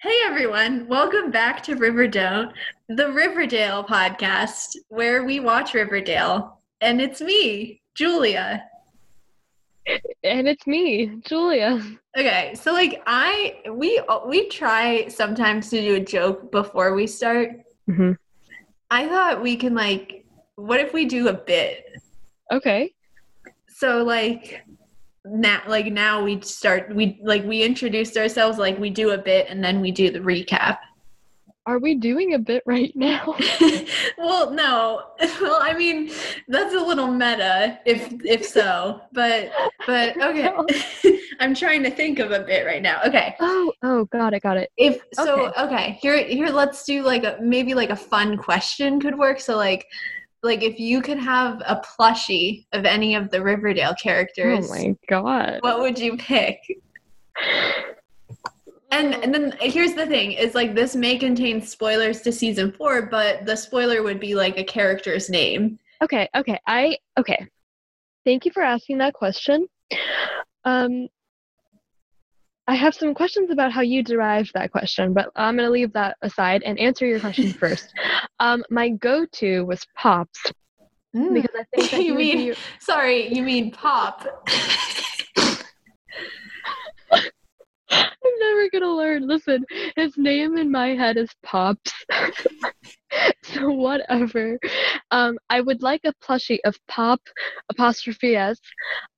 Hey everyone, welcome back to Riverdale, the Riverdale podcast where we watch Riverdale. And it's me, Julia. And it's me, Julia. Okay, so like I we we try sometimes to do a joke before we start. Mm-hmm. I thought we can like what if we do a bit? Okay. So like now like now we start we like we introduced ourselves like we do a bit and then we do the recap. Are we doing a bit right now? well no. Well i mean that's a little meta if if so but but okay. i'm trying to think of a bit right now. Okay. Oh, oh, got it, got it. if so okay here here let's do like a maybe like a fun question could work. So like like if you could have a plushie of any of the riverdale characters Oh my god. what would you pick and and then here's the thing is like this may contain spoilers to season four but the spoiler would be like a character's name Okay, okay. I okay. Thank you for asking that question. Um I have some questions about how you derived that question, but I'm going to leave that aside and answer your question first. Um, my go-to was Pops because I think that. You mean- be sorry you mean pop I'm never gonna learn. Listen, his name in my head is Pops. so whatever. Um, I would like a plushie of Pop apostrophe S,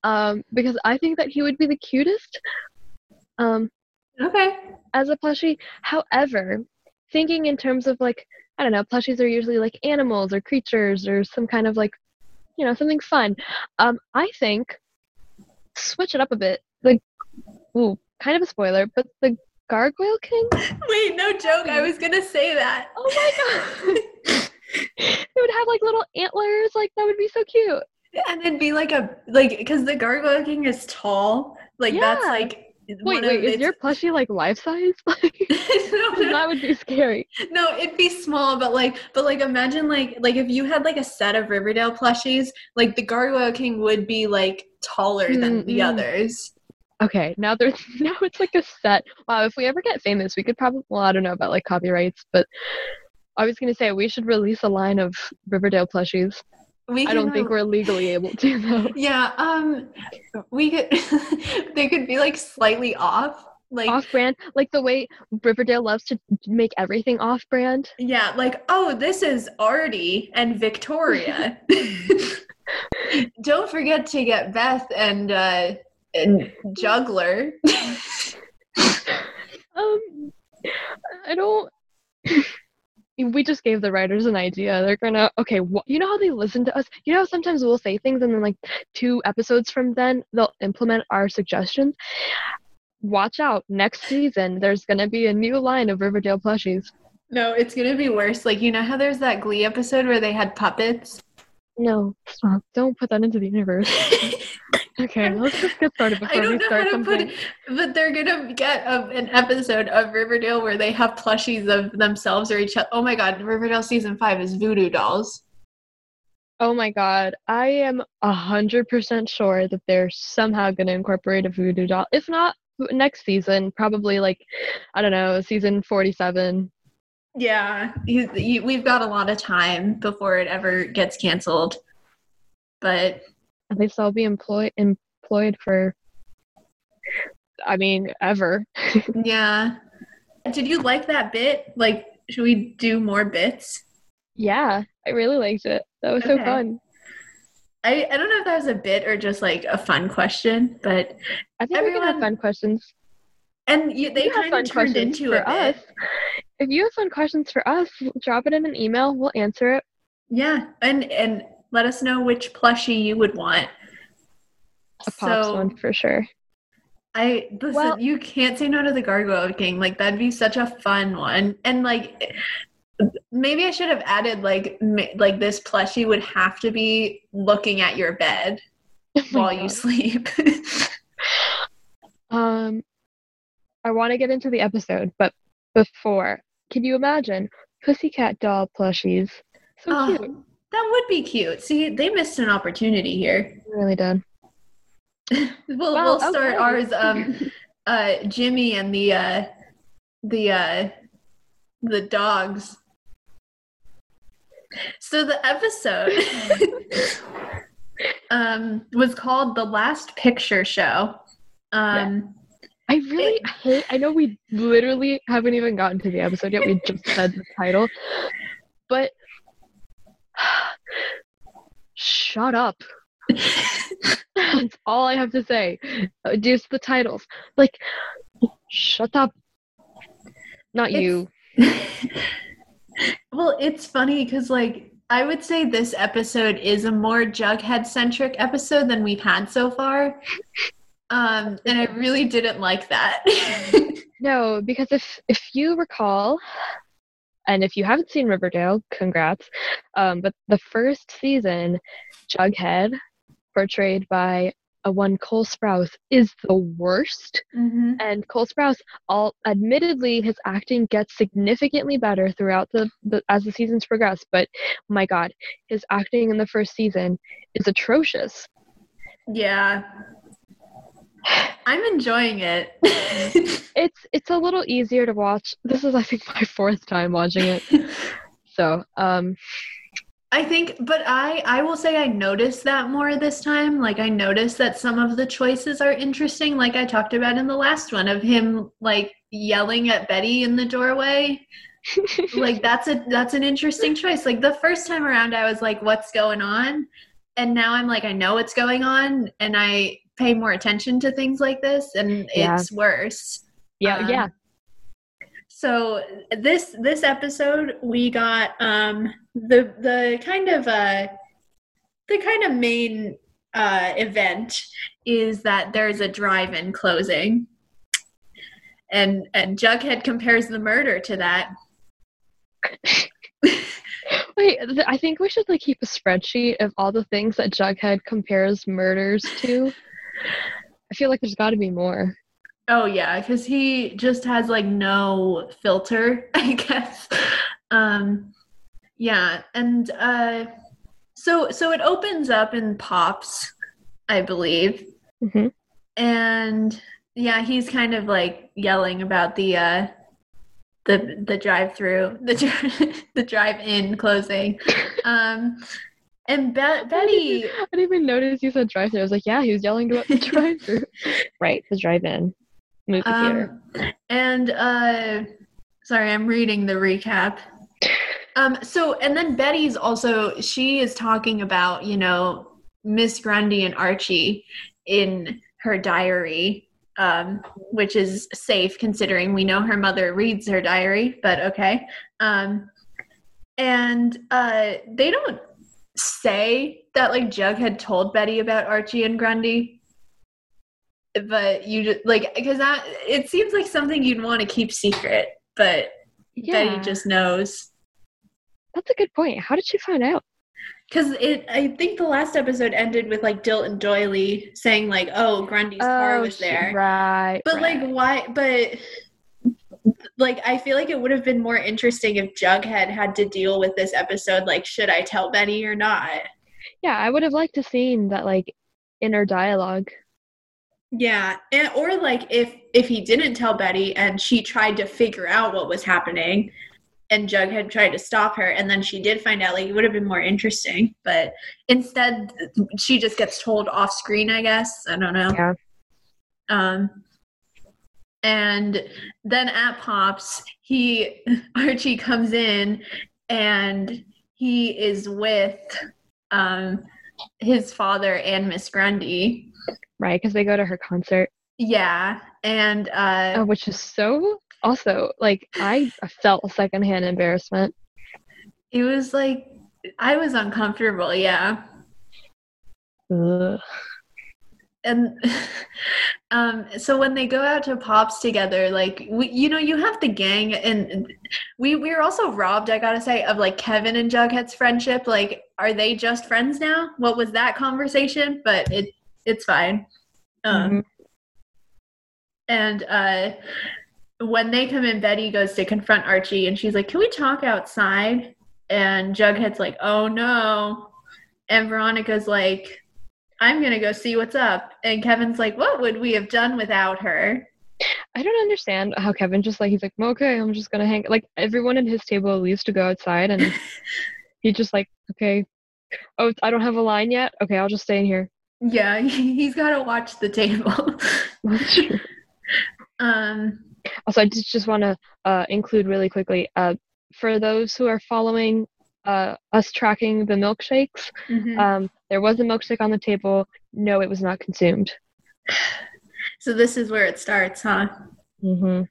um, because I think that he would be the cutest. Um, okay as a plushie. However, thinking in terms of like I don't know, plushies are usually like animals or creatures or some kind of like you know something fun. Um, I think switch it up a bit. Like, ooh, kind of a spoiler, but the Gargoyle King. wait no joke i was gonna say that Oh my god! it would have like little antlers. Like that would be so cute. and it'd be like a like because the gargoyle king is tall like that's like Wait, wait, is your plushie like life size? Like that would be scary. No, it'd be small, but like, but like, imagine like, like if you had like a set of Riverdale plushies, like the Gargoyle King would be like taller than the others. Okay, now there's now it's like a set. Wow, if we ever get famous, we could probably well, I don't know about like copyrights, but I was gonna say we should release a line of Riverdale plushies. We I don't think we're legally able to though. Yeah, um, we could. they could be like slightly off, like Off brand, like the way Riverdale loves to make everything off brand. yeah, like oh, this is Artie and Victoria. don't forget to get Beth and uh and Juggler. Um I don't we just gave the writers an idea. They're gonna okay. Wh- you know how they listen to us. You know sometimes we'll say things and then like two episodes from then they'll implement our suggestions. Watch out! Next season, there's gonna be a new line of Riverdale plushies. No, it's gonna be worse. Like you know how there's that Glee episode where they had puppets. No, stop! Don't put that into the universe. Okay, let's just get started I before don't we know start how to something. put it, but they're gonna get a, an episode of Riverdale where they have plushies of themselves or each other. Oh my god, Riverdale season five is voodoo dolls. Oh my god, I am a hundred percent sure that they're somehow gonna incorporate a voodoo doll. If not next season, probably like I don't know, season forty-seven. Yeah, you, you, we've got a lot of time before it ever gets canceled. But At least I'll be employed employed for. I mean, ever. yeah, did you like that bit? Like, should we do more bits? yeah, I really liked it. That was so fun. I, I don't know if that was a bit or just like a fun question, but I think we can have fun questions. and you, they have kind fun of turned into for a bit. us. If you have fun questions for us, drop it in an email. We'll answer it. Yeah, and and let us know which plushie you would want. A pops so one for sure. I listen. Well- you can't say no to the Gargoyle King. Like that'd be such a fun one. And like maybe I should have added like ma- like this plushie would have to be looking at your bed Oh while you sleep. Um, I want to get into the episode, but before, can you imagine pussycat doll plushies? So Oh, cute. that would be cute. See, they missed an opportunity here. Really done. We'll Well, we'll start okay. ours. Um, uh, Jimmy and the uh, the uh the dogs. So the episode um was called The Last Picture Show. Um I really hate. I know we literally haven't even gotten to the episode yet. We just said the title, but shut up. That's all I have to say. Uh, Just the titles. Like, shut up. Not you. well, it's funny because like I would say this episode is a more Jughead centric episode than we've had so far. Um, and I really didn't like that. No, because if if you recall, and if you haven't seen Riverdale, congrats. Um, but the first season, Jughead, portrayed by a one Cole Sprouse, is the worst. mm-hmm. And Cole Sprouse, all admittedly, his acting gets significantly better throughout the, the as the seasons progress. But my God, his acting in the first season is atrocious. Yeah. I'm enjoying it. It's it's a little easier to watch. This is I think my fourth time watching it. So um I think, but I I will say I noticed that more this time. Like I noticed that some of the choices are interesting, like I talked about in the last one of him like yelling at Betty in the doorway. like that's a that's an interesting choice. Like the first time around, I was like, "What's going on?" And now I'm like, I know what's going on, and I pay more attention to things like this, and Yeah. it's worse. yeah, Um, yeah. So this this episode we got um the the kind of uh the kind of main uh event is that there's a drive-in closing. And and Jughead compares the murder to that. Wait, th- I think we should like keep a spreadsheet of all the things that Jughead compares murders to. I feel like there's got to be more. Oh yeah, cuz he just has like no filter, I guess. Um yeah, and uh so so it opens up in Pops, I believe. hmm and yeah he's kind of like yelling about the uh the the drive through the the drive in closing um and Be- betty I didn't even notice you said drive-through. I was like, yeah, he was yelling about the drive-through. right, the drive-in movie theater. um and uh sorry i'm reading the recap um so and then betty's also she is talking about you know miss grundy and archie in her diary um which is safe considering we know her mother reads her diary but okay um and uh they don't say that like jug had told betty about archie and grundy but you just like because that it seems like something you'd want to keep secret but yeah, betty just knows that's a good point. How did she find out? because it i think the last episode ended with like Dilton Doiley saying like oh grundy's car oh, was there right. but like why but like i feel like it would have been more interesting if jughead had to deal with this episode like should i tell betty or not yeah, I would have liked to seen that like inner dialogue. Yeah, and or like if if he didn't tell Betty and she tried to figure out what was happening, and Jughead tried to stop her, and then she did find out, like it would have been more interesting. But instead, she just gets told off screen. I guess I don't know. Yeah. Um, and then at Pops, he Archie comes in, and he is with um his father and Miss Grundy. Right, because they go to her concert, Yeah, and uh, uh, which is so also like I felt secondhand embarrassment. it was like I was uncomfortable. Yeah, Ugh. And um, so when they go out to Pops together, like we, you know, you have the gang, and we we were also robbed. I gotta say of like Kevin and Jughead's friendship. Like, are they just friends now? What was that conversation? But it it's fine. Um, Mhm. And uh, when they come in, Betty goes to confront Archie and she's like, Can we talk outside? And Jughead's like, Oh no. And Veronica's like, I'm going to go see what's up. And Kevin's like, What would we have done without her? I don't understand how Kevin just like he's like, okay, I'm just gonna hang. Like everyone at his table leaves to go outside, and he just like, okay, oh, I don't have a line yet. Okay, I'll just stay in here. Yeah, he's got to watch the table. um. Also, I just just want to uh, include really quickly uh, for those who are following uh, us tracking the milkshakes. mhm. Um, there was a milkshake on the table. No, it was not consumed. so this is where it starts, huh? Mm-hmm.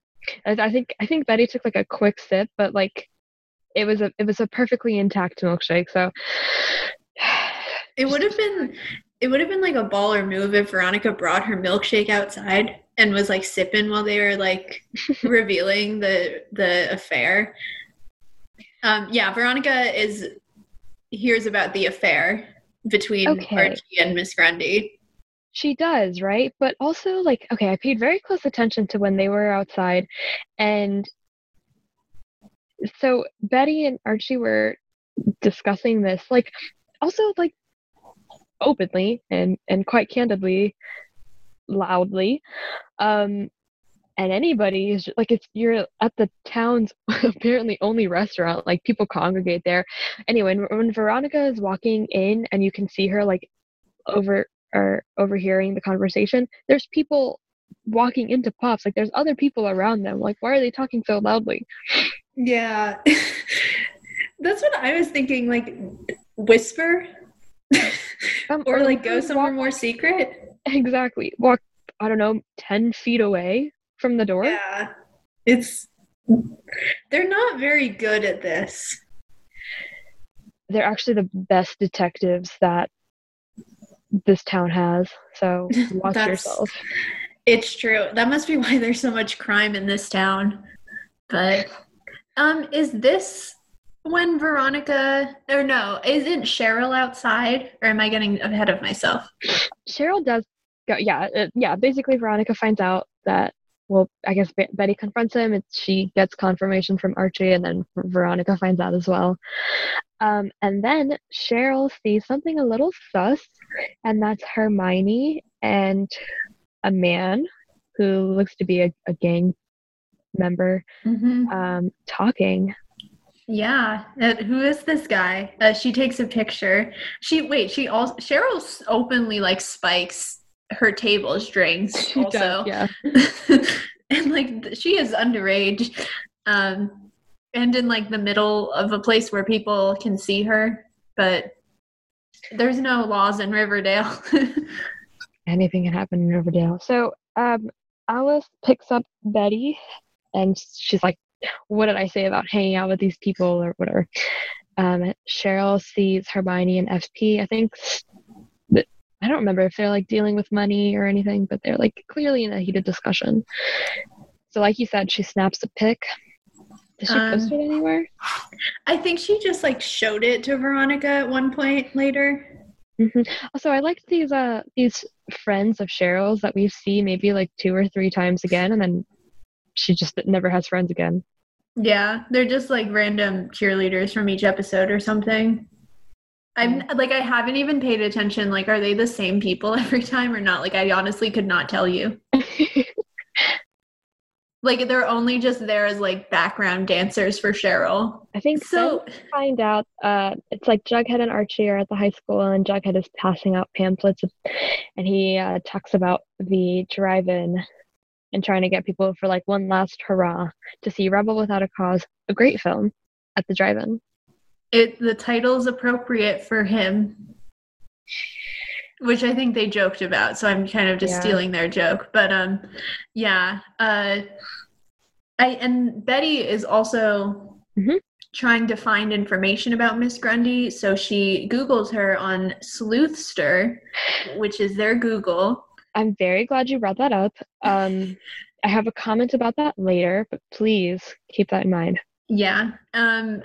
I, I think I think Betty took like a quick sip, but like it was a it was a perfectly intact milkshake. So It would have been it would have been like a baller move if Veronica brought her milkshake outside and was like sipping while they were like revealing the the affair. Um yeah, Veronica is hears about the affair between Okay. Archie and Miss Grundy. she does, right? But also like okay, I paid very close attention to when they were outside, and so Betty and Archie were discussing this, like also like openly and and quite candidly, loudly. Um, and anybody is like it's you're at the town's apparently only restaurant like people congregate there. Anyway when, when veronica is walking in and you can see her like over or overhearing the conversation there's people walking into puffs like there's other people around them. Like why are they talking so loudly? Yeah. That's what I was thinking like whisper um, or like go walk- somewhere more secret. exactly. Walk i don't know 10 feet away from the door Yeah. It's they're not very good at this. they're actually the best detectives that this town has so watch yourself It's true. That must be why there's so much crime in this town. But um is this when Veronica or no, isn't Cheryl outside or am I getting ahead of myself? Cheryl does go, yeah, uh, yeah. Basically, Veronica finds out that, well, I guess Be- Betty confronts him. And she gets confirmation from Archie, and then Veronica finds out as well. Um, and then Cheryl sees something a little sus, and that's Hermione and a man who looks to be a, a gang member Mm-hmm. um, talking. Yeah. Uh, who is this guy? Uh, she takes a picture. She wait, she also Cheryl openly like spikes her table's drinks She also. does, yeah. and like she is underage um and in like the middle of a place where people can see her but there's no laws in riverdale anything can happen in Riverdale. So um, Alice picks up Betty, and she's like, "What did I say about hanging out with these people or whatever?" Um, Cheryl sees Hermione and FP. I think I don't remember if they're like dealing with money or anything, but they're like clearly in a heated discussion. So, like you said, she snaps a pic. Does she post Um, it anywhere? i think she just like showed it to veronica at one point later hmm Also, I liked these uh these friends of Cheryl's that we see maybe like two or three times again, and then she just never has friends again. yeah they're just like random cheerleaders from each episode or something i'm like i haven't even paid attention like are they the same people every time or not like i honestly could not tell you like they're only just there as like background dancers for cheryl I think so. Find out. Uh, it's like Jughead and Archie are at the high school, and Jughead is passing out pamphlets, and he uh, talks about the drive-in and trying to get people for like one last hurrah to see Rebel Without a Cause, a great film, at the drive-in. It the title's appropriate for him which i think they joked about so i'm kind of just Yeah. stealing their joke but um yeah uh i and betty is also Mhm. trying to find information about miss grundy so she googles her on sleuthster which is their google I'm very glad you brought that up. Um, I have a comment about that later, but please keep that in mind. Yeah. Um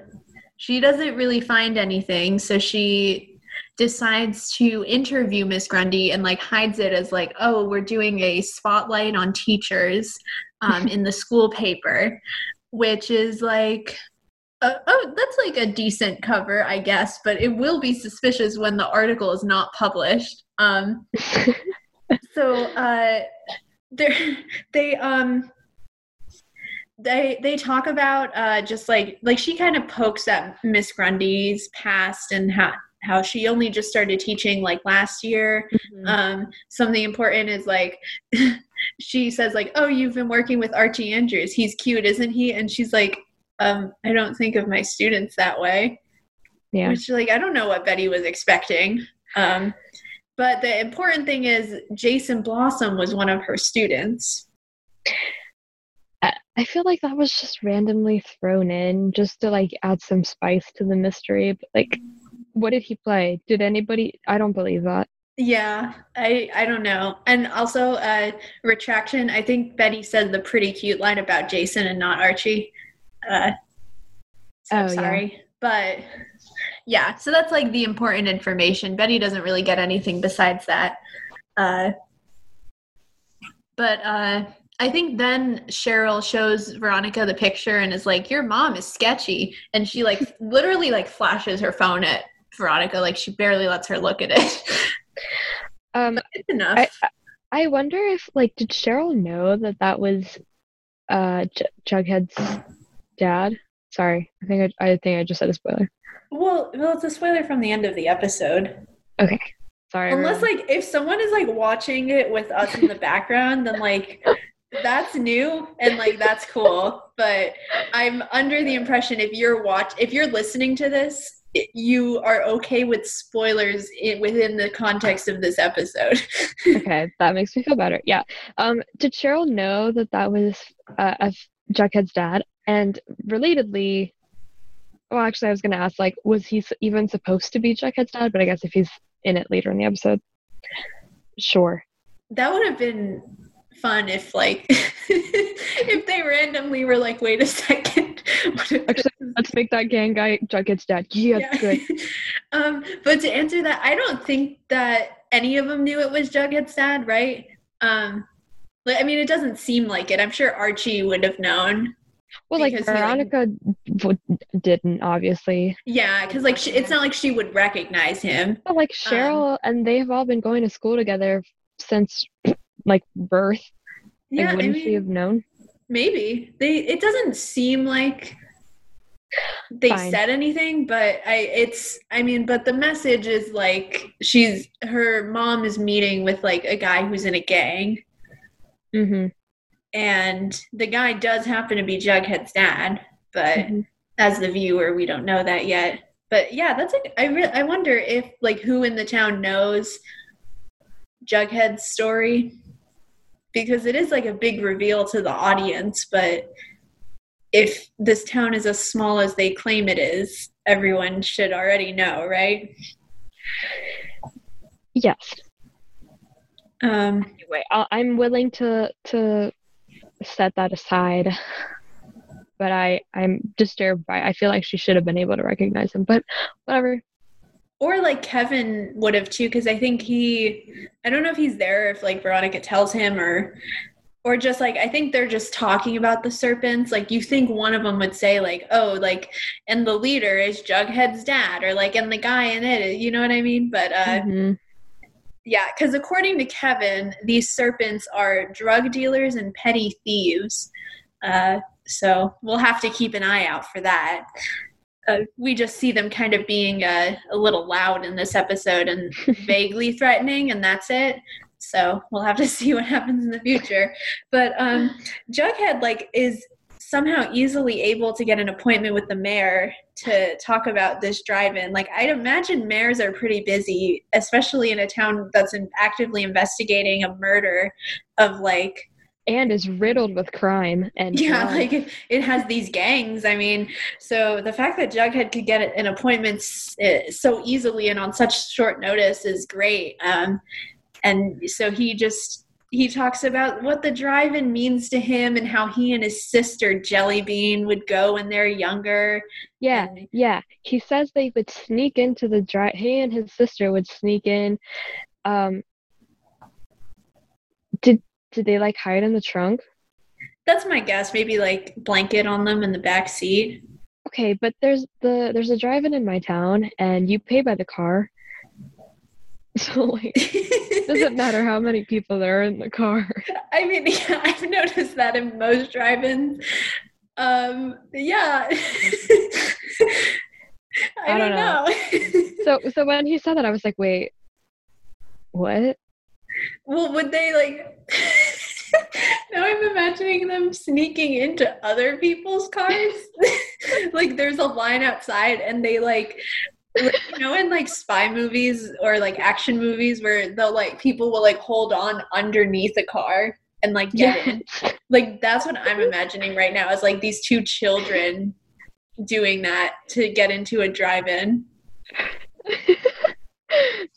she doesn't really find anything, so she decides to interview Miss Grundy and like hides it as like, "Oh, we're doing a spotlight on teachers um in the school paper," which is like uh, oh, that's like a decent cover, I guess, but it will be suspicious when the article is not published. Um so uh they they um they they talk about uh just like like she kind of pokes at Miss Grundy's past and how how she only just started teaching like last year. Mhm. Um something important is like she says like, "Oh, you've been working with Archie Andrews. He's cute, isn't he?" And she's like, "Um, I don't think of my students that way." yeah. Which like I don't know what Betty was expecting. Um but the important thing is Jason Blossom was one of her students. I- feel like that was just randomly thrown in just to like add some spice to the mystery. But like, what did he play? Did anybody? I don't believe that. Yeah, I I don't know. And also uh retraction, I think Betty said the pretty cute line about Jason and not Archie. Uh so Oh, yeah. sorry. But yeah, so that's like the important information. Betty doesn't really get anything besides that. Uh but uh I think then Cheryl shows Veronica the picture and is like, "Your mom is sketchy," and she like literally like flashes her phone at Veronica, like she barely lets her look at it. Um, it's enough. I I wonder if like did Cheryl know that that was uh J- Jughead's dad? Sorry, I think I, I think I just said a spoiler. Well, well, it's a spoiler from the end of the episode. Okay, sorry. Unless, everyone. like, if someone is like watching it with us in the background, then like that's new and like that's cool. But I'm under the impression if you're watch if you're listening to this, you are okay with spoilers i within the context of this episode. okay, that makes me feel better. Yeah. Um, did Cheryl know that that was uh, of Jughead's dad? And relatedly, well, actually, I was gonna ask like, was he even supposed to be Jughead's dad? But I guess if he's in it later in the episode, sure. that would have been fun if like if they randomly were like, wait a second. Actually, let's make that gang guy Jughead's dad. Yeah, good. um, but to answer that, I don't think that any of them knew it was Jughead's dad, right? Um, like, I mean, it doesn't seem like it. I'm sure Archie would have known. Well, like like- Veronica w- didn't obviously, Yeah, because like she, it's not like she would recognize him. but like Um, Cheryl and they have all been going to school together since like birth. Like, Yeah, I wouldn't she mean, have known? maybe they. It doesn't seem like they Fine. said anything, but I. It's. I mean, but the message is like she's her mom is meeting with like a guy who's in a gang. Mm-hmm. and the guy does happen to be Jughead's dad, but Mhm. as the viewer, we don't know that yet. But yeah, that's like I re- I wonder if like who in the town knows Jughead's story because it is like a big reveal to the audience. But if this town is as small as they claim it is, everyone should already know, right? Yes. Um, Anyway, I'll, I'm willing to to set that aside, but I I'm disturbed by. I feel like she should have been able to recognize him, but whatever. Or like Kevin would have too, because I think he, I don't know if he's there, if like Veronica tells him, or, or just like I think they're just talking about the serpents. Like you think one of them would say like, oh, like, and the leader is Jughead's dad, or like, and the guy in it, you know what I mean? But uh, Mhm. yeah, because according to Kevin, these serpents are drug dealers and petty thieves. Uh, so we'll have to keep an eye out for that. Uh, we just see them kind of being uh, a little loud in this episode and vaguely threatening, and that's it. So we'll have to see what happens in the future. But um, Jughead like is somehow easily able to get an appointment with the mayor to talk about this drive-in. Like I'd imagine mayors are pretty busy, especially in a town that's in, actively investigating a murder of like And is riddled with crime and yeah, drugs. like it, it has these gangs. I mean, so the fact that Jughead could get an appointment eh, so easily and on such short notice is great. Um, and so he just he talks about what the drive-in means to him and how he and his sister Jellybean would go when they're younger. yeah, And- yeah. He says they would sneak into the drive He and his sister would sneak in. Um, did did they like hide in the trunk? That's my guess. Maybe like blanket on them in the back seat. Okay, but there's the there's a drive-in in my town, and you pay by the car. So like doesn't matter how many people there are in the car. I mean, yeah, I've noticed that in most drive-ins. Um, yeah. I, I don't don't know. So so when he said that I was like, wait, what? well, would they like? now I'm imagining them sneaking into other people's cars. like there's a line outside, and they like. You know, in like spy movies or like action movies, where they'll like people will like hold on underneath a car and like get in. like that's what I'm imagining right now is like these two children doing that to get into a drive-in.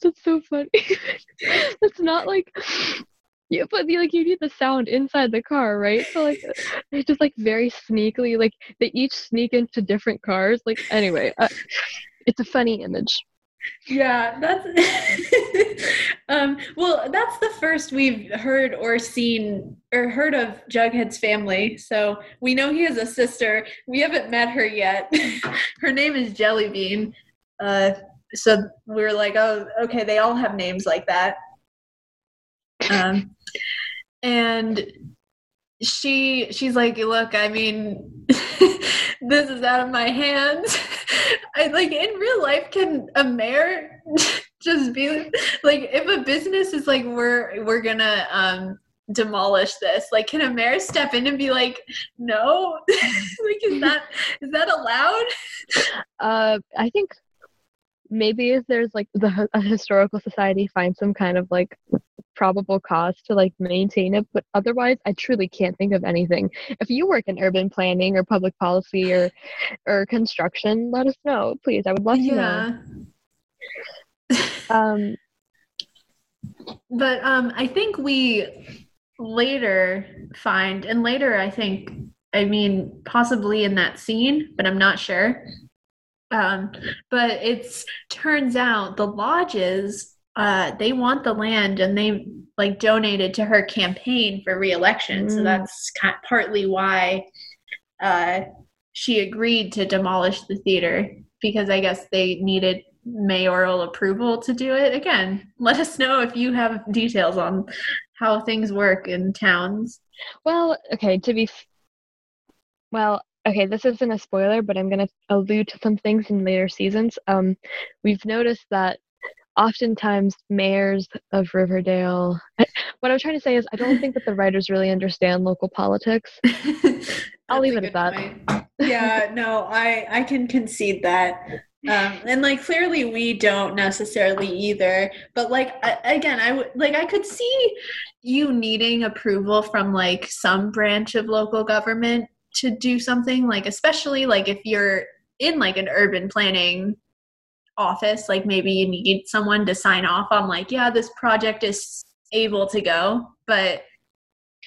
That's so funny. That's not like yeah, but like you need the sound inside the car, right? So like they just like very sneakily like they each sneak into different cars. Like anyway, uh, it's a funny image. Yeah, that's um well that's the first we've heard or seen or heard of Jughead's family. So we know he has a sister. We haven't met her yet. her name is Jellybean. Uh so we're like, oh okay, they all have names like that. Um and she she's like look i mean this is out of my hands. I like in real life can a mayor just be like if a business is like we're we're gonna um demolish this like can a mayor step in and be like no? Like is that is that allowed? Uh, I think maybe if there's like the a historical society finds some kind of like probable cause to like maintain it, but otherwise, I truly can't think of anything. If you work in urban planning or public policy or or construction, let us know, please. I would love to know. Um, but um i think we later find and later i think i mean possibly in that scene but i'm not sure um but it's turns out the lodges uh they want the land and they like donated to her campaign for reelection. So Mm. that's kind partly why uh she agreed to demolish the theater because i guess they needed mayoral approval to do it. Again let us know if you have details on how things work in towns. Well, okay, to be f- well, okay, this isn't a spoiler, but I'm gonna allude to some things in later seasons. Um, we've noticed that oftentimes mayors of Riverdale. What I'm trying to say is, I don't think that the writers really understand local politics. I'll leave it at that. point. yeah no i i can concede that um and like clearly we don't necessarily either but like I, again i would like i could see you needing approval from like some branch of local government to do something like especially like if you're in like an urban planning office like maybe you need someone to sign off on like yeah this project is able to go but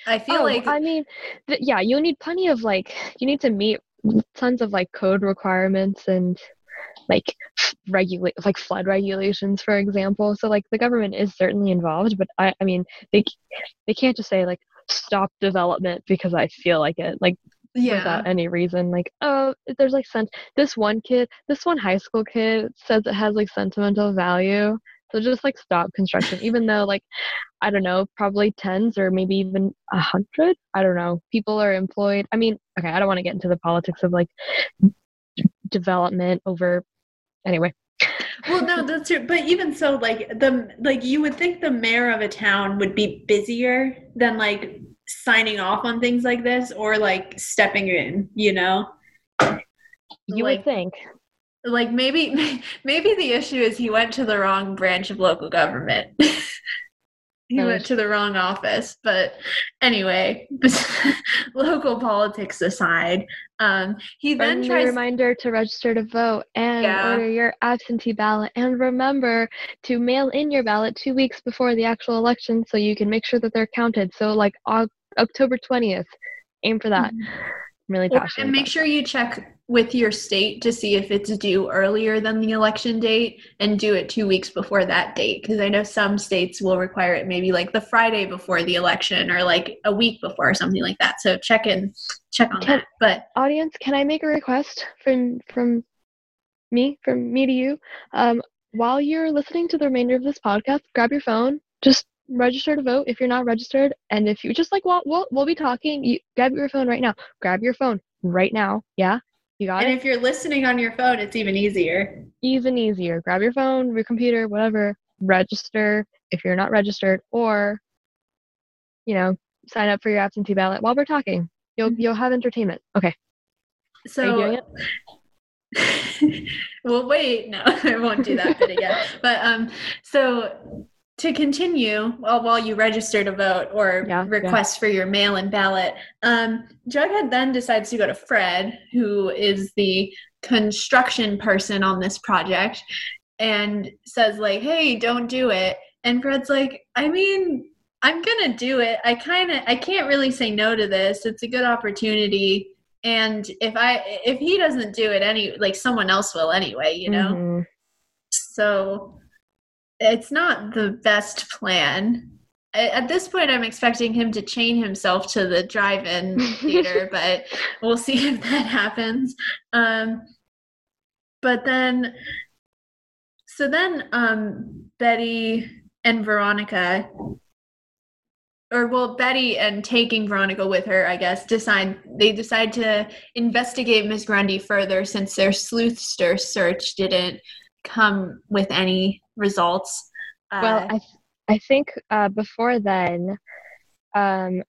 i feel oh, like I mean, th- yeah, you need plenty of like, you need to meet tons of like code requirements and like regulate like flood regulations, for example. So like the government is certainly involved, but I, I mean, they they can't just say like stop development because I feel like it, like yeah without any reason. Like, oh, there's like sen- this one kid, this one high school kid says it has like sentimental value. So just like stop construction, even though like I don't know, probably tens or maybe even a hundred. I don't know. People are employed. I mean, okay, I don't want to get into the politics of like development over. Anyway, well no that's true but even so like the like you would think the mayor of a town would be busier than like signing off on things like this or like stepping in you know you Like- would think. like maybe maybe the issue is he went to the wrong branch of local government he That went is- to the wrong office but anyway local politics aside um he then Friendly tries reminder to register to vote and Yeah. order your absentee ballot. And remember to mail in your ballot two weeks before the actual election so you can make sure that they're counted. So, like October 20th, aim for that. I'm really passionate. and make sure you check with your state to see if it's due earlier than the election date and do it two weeks before that date because i know some states will require it maybe like the friday before the election or like a week before or something like that. So check in check on Can- that. But audience can i make a request from from me from me to you? Um while you're listening to the remainder of this podcast, grab your phone, just register to vote if you're not registered, and if you just like we'll we'll, we'll be talking, you grab your phone right now. Grab your phone right now. Yeah, you got it. and it. if you're listening on your phone, it's even easier. Even easier. Grab your phone, your computer, whatever. Register if you're not registered, or you know, sign up for your absentee ballot while we're talking. You'll you'll have entertainment. Okay. Are you doing So it? well wait, no, I won't do that bit again. But um so to continue while while you register to vote or Yeah, yeah. request for your mail-in ballot, um, Jughead then decides to go to Fred, who is the construction person on this project, and says like, "Hey, don't do it." And Fred's like, "I mean, I'm gonna do it. I kind of, I can't really say no to this. It's a good opportunity." And if I, if he doesn't do it, any like someone else will anyway, you know. Mhm. So it's not the best plan. At this point, I'm expecting him to chain himself to the drive-in theater, but we'll see if that happens. Um, but then, so then, um, Betty and Veronica, or well, Betty and taking Veronica with her, I guess, decide they decide to investigate Miss Grundy further since their sleuthster search didn't come with any results. Uh, Well, I th- I think uh, before then, um,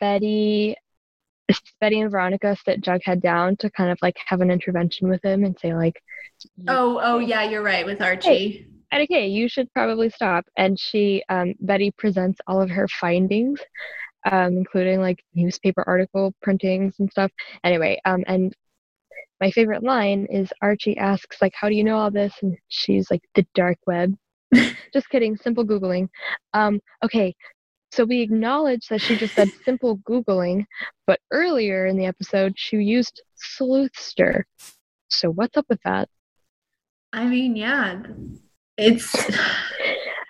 Betty, Betty and Veronica sit Jughead down to kind of like have an intervention with him and say like, oh, oh yeah, you're right with Archie. okay, you should probably stop. And she, um, Betty presents all of her findings, um, including like newspaper article printings and stuff. Anyway, um, and my favorite line is Archie asks like, "How do you know all this?" And she's like, "The dark web." just kidding, simple googling. Um, okay. So we acknowledge that she just said simple googling, but earlier in the episode she used sleuthster. So what's up with that? I mean, yeah, it's.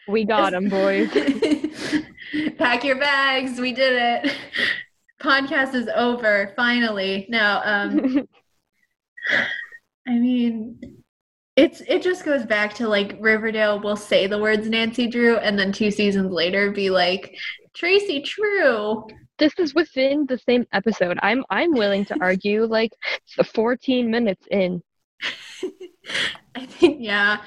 We got him, boys. Pack your bags. We did it. Podcast is over. Finally. No, um, I mean, it's it just goes back to like Riverdale will say the words Nancy Drew, and then two seasons later be like Tracy True. this is within the same episode. I'm I'm willing to argue like the 14 minutes in, I think yeah.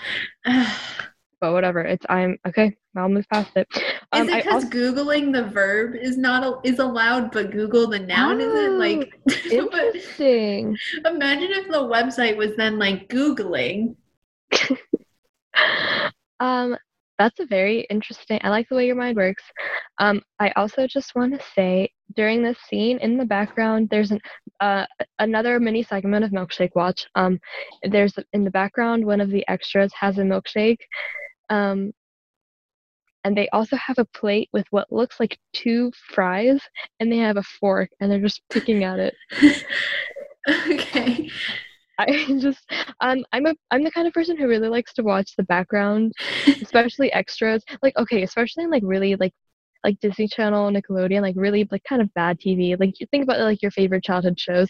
Is but whatever. It's I'm okay. I'll move past it. Um, it because googling the verb is not a, is allowed, but Google the noun isn't? Like, but interesting. imagine if the website was then like googling. Um, that's a very interesting. I like the way your mind works. Um, I also just want to say during this scene in the background, there's an uh, another mini segment of Milkshake Watch. Um, there's in the background one of the extras has a milkshake. Um, and they also have a plate with what looks like two fries, and they have a fork, and they're just picking at it. okay. I just um I'm a I'm the kind of person who really likes to watch the background, especially extras. Like okay, especially in like really like like Disney Channel, Nickelodeon, like really like kind of bad TV. Like you think about like your favorite childhood shows.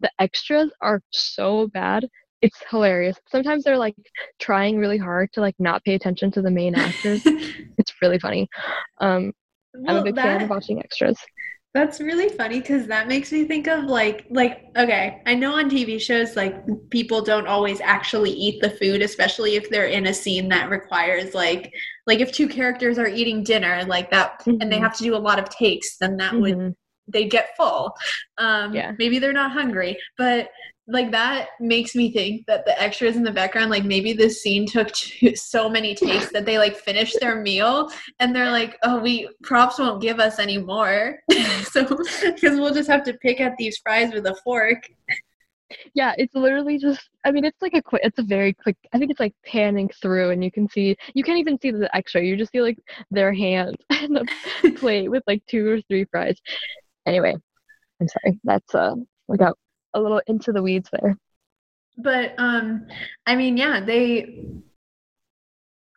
The extras are so bad. It's hilarious. Sometimes they're like trying really hard to like not pay attention to the main actors. it's really funny. Um I'm a well, big fan of watching extras. that's really funny because that makes me think of like like okay, I know on TV shows like people don't always actually eat the food, especially if they're in a scene that requires like like if two characters are eating dinner like that and they Mhm. have to do a lot of takes, then that would Mhm. they get full. Um, Yeah. Maybe they're not hungry, but like that makes me think that the extras in the background, like maybe this scene took two, so many takes that they like finished their meal and they're like, oh, we props won't give us any more. so, because we'll just have to pick at these fries with a fork. Yeah, it's literally just. I mean, it's like a quick. It's a very quick. I think it's like panning through, and you can see. You can't even see the extra. You just see like their hand and a plate with like two or three fries. Anyway, I'm sorry. That's uh, we got a little into the weeds there. But um, I mean, yeah, they.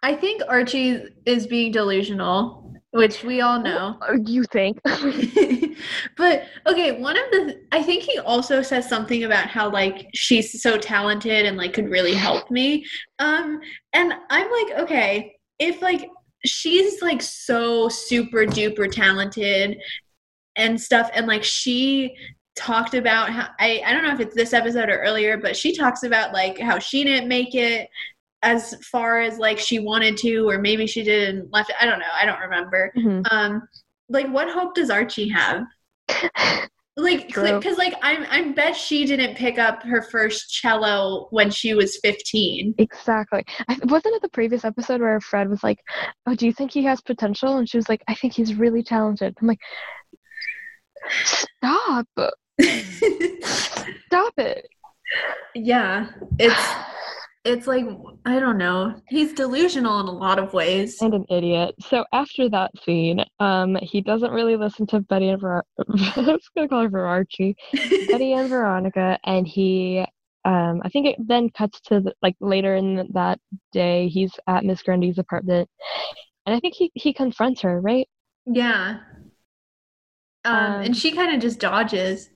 I think Archie is being delusional which we all know. Uh, You think? but okay, one of the I think he also says something about how like she's so talented and like could really help me. Um and I'm like, okay, if like she's like so super duper talented and stuff and like she talked about how I I don't know if it's this episode or earlier, but she talks about like how she didn't make it as far as like she wanted to or maybe she didn't left. I don't know. I don't remember. Mhm. Um like what hope does Archie have? Like cuz like I'm I bet she didn't pick up her first cello when she was 15. Exactly. I, wasn't it the previous episode where Fred was like, "Oh, do you think he has potential?" And she was like, "I think he's really talented." I'm like, "Stop! Stop it!" yeah. It's it's like I don't know. He's delusional in a lot of ways. And an idiot. So after that scene, um, he doesn't really listen to Betty and Ver- I was gonna call her for Archie, Betty and Veronica, and he. Um, I think it then cuts to the, like later in that day. He's at Miss Grundy's apartment, and I think he he confronts her, right? Yeah. Um, Um, and she kind of just dodges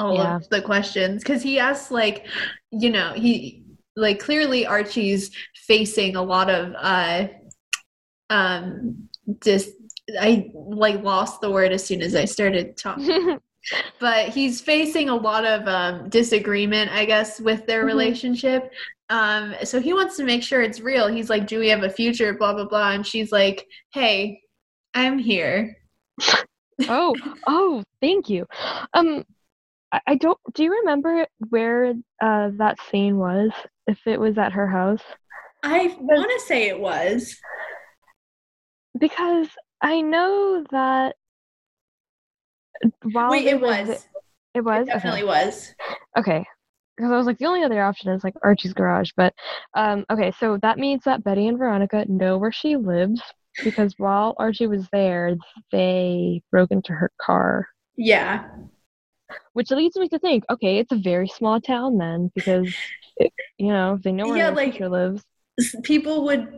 all Yeah. of the questions because he asks, like, you know, he like clearly Archie's facing a lot of uh, um, dis. I like lost the word as soon as I started talking, but he's facing a lot of um, disagreement, I guess, with their Mhm. relationship. Um, so he wants to make sure it's real. He's like, "Do we have a future?" Blah blah blah, and she's like, "Hey, I'm here." oh, oh, thank you. Um, I, I don't. Do you remember where uh that scene was? If it was at her house, I want to say it was. because I know that. While Wait, it was. It it was Okay. definitely was. Okay. Because I was like, the only other option is like Archie's garage. But um, okay, so that means that Betty and Veronica know where she lives because while Archie was there, they broke into her car. Yeah. Which leads me to think, okay, it's a very small town then because, it, you know, they know where Yeah, like- teacher lives. People would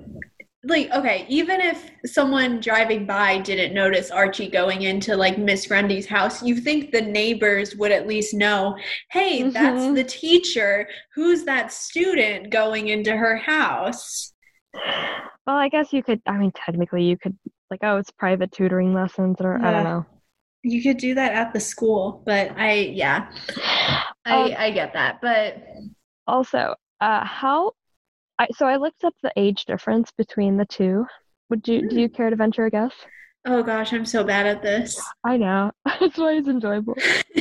like okay, even if someone driving by didn't notice Archie going into like Miss Grundy's house, you think the neighbors would at least know, "Hey, that's Mhm. the teacher. Who's that student going into her house?" Well, I guess you could, I mean, technically you could, like, oh, it's private tutoring lessons or I don't know. You could do that at the school, but I yeah, I Um, I get that, but Also, uh, how, I, so I looked up the age difference between the two. Would you, do you care to venture a guess? oh gosh, I'm so bad at this. I know. That's why it's enjoyable.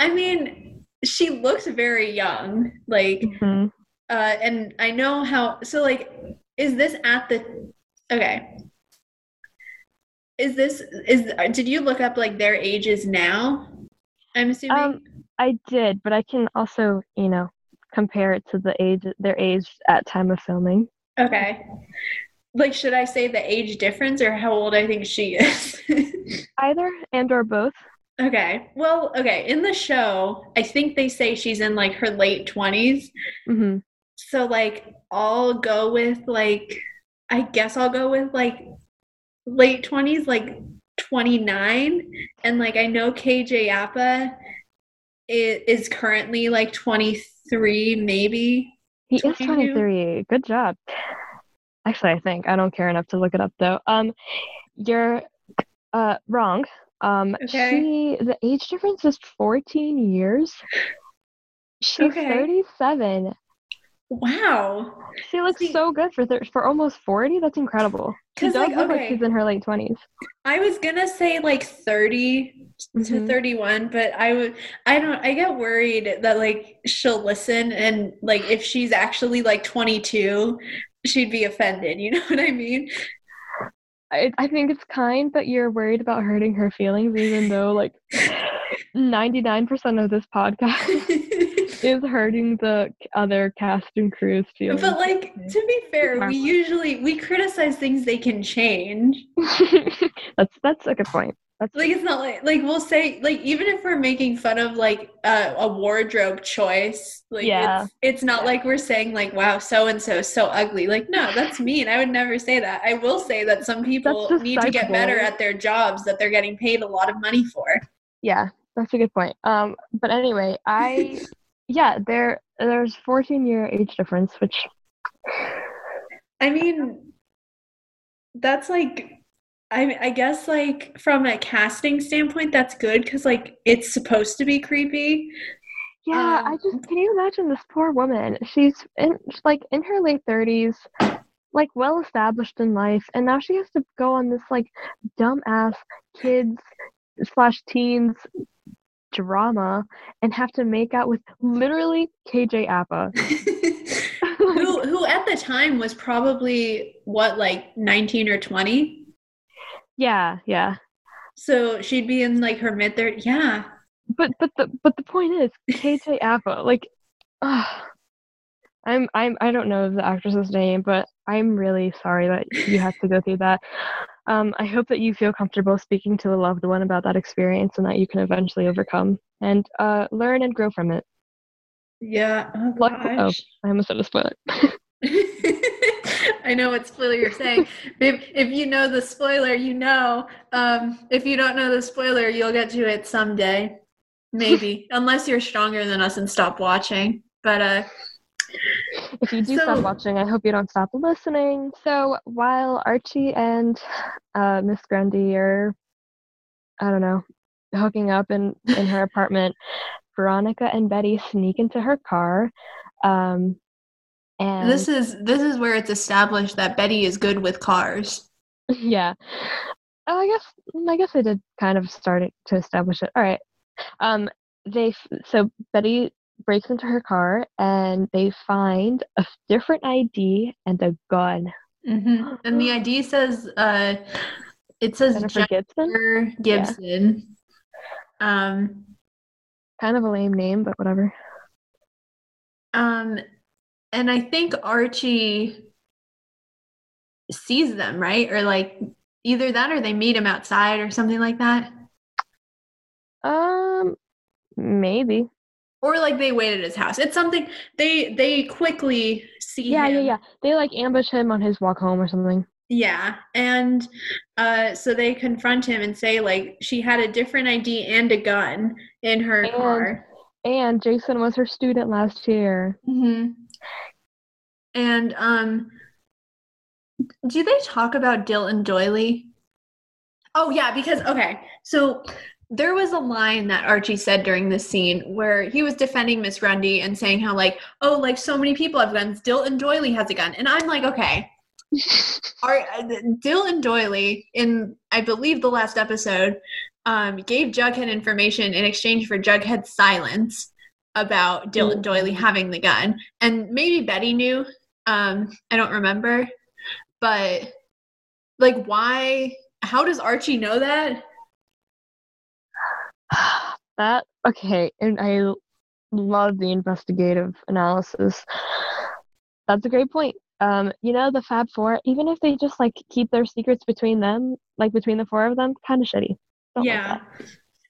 I mean, she looks very young. Like, Mhm. uh, and I know how. So, like, is this at the? Okay. Is this is? Did you look up like their ages now? I'm assuming. Um, I did, but I can also, you know, compare it to the age, their age at time of filming. okay. Like, should I say the age difference or how old I think she is? Either and or both. okay. Well, okay. In the show, I think they say she's in like her late twenties. hmm So like I'll go with like I guess I'll go with like late 20s like 29 and like I know KJ Apa is, currently like 23 maybe. He is 23. Good job. Actually, I think I don't care enough to look it up though. Um, you're uh wrong. Um, Okay. she the age difference is 14 years. She's Okay. 37. Wow. She looks See- so good for thir- for almost 40. That's incredible. She does like, look like she's in her late 20s. I was going to say like 30 to Mhm. 31 but I would I don't I get worried that like she'll listen and like if she's actually like 22 she'd be offended, you know what I mean? I, I think it's kind that you're worried about hurting her feelings, even though like 99% of this podcast is hurting the other cast and crew's feelings. But like to be fair, we usually we criticize things they can change. that's that's a good point. That's like it's not like like we'll say like even if we're making fun of like uh, a wardrobe choice like Yeah. it's, it's not like we're saying like wow so and so so ugly like no that's mean i would never say that i will say that some people need to get better at their jobs that they're getting paid a lot of money for yeah, that's a good point. Um, but anyway, I yeah, there there's 14 year age difference, which i mean that's like I, I guess like from a casting standpoint that's good because like it's supposed to be creepy yeah, I Um, just can you imagine this poor woman? She's in she's like in her late 30s, like well established in life, and now she has to go on this like dumbass kids slash teens drama and have to make out with literally KJ Apa. who who at the time was probably what like 19 or 20 yeah, yeah. so she'd be in like her mid 30s yeah But but the but the point is KJ Apa, like uh, I'm I'm I don't know the actress's name, but I'm really sorry that you have to go through that. Um, I hope that you feel comfortable speaking to a loved one about that experience and that you can eventually overcome and uh, learn and grow from it. yeah oh, Luck- oh. I almost said a spoiler. I know what spoiler you're saying. if, if you know the spoiler, you know. Um, if you don't know the spoiler, you'll get to it someday. Maybe. Unless you're stronger than us and stop watching. But uh if you do So- stop watching, I hope you don't stop listening. So while Archie and uh, Miss Grundy are, I don't know, hooking up in, in her apartment, Veronica and Betty sneak into her car. Um, and this is this is where it's established that Betty is good with cars. yeah. Oh, I guess I guess I did kind of start it to establish it. All right. Um, they so Betty breaks into her car and they find a different ID and a gun. hmm And the ID says uh it says Jennifer Gibson. Gibson. Um Kind of a lame name, but whatever. Um, and I think Archie sees them, right? Or like either that or they meet him outside or something like that. Um, maybe. Or like they wait at his house. It's something they they quickly see Yeah, yeah, him. yeah. They like ambush him on his walk home or something. Yeah. And uh so they confront him and say like she had a different ID and a gun in her And- car. And Jason was her student last year. mm-hmm. And um, do they talk about Dilton Doiley? Oh yeah, because okay, so there was a line that Archie said during this scene where he was defending Miss Grundy and saying how like, oh, like so many people have guns. Dilton Doiley has a gun, and I'm like, okay, our Dilton Doiley in I believe the last episode um, gave Jughead information in exchange for Jughead's silence about Dilton Doiley having the gun, and maybe Betty knew. Um, I don't remember, but like, why? How does Archie know that? That okay, and I love the investigative analysis. That's a great point. Um, you know, the Fab Four, even if they just like keep their secrets between them, like between the four of them, kind of shitty. Don't yeah. that.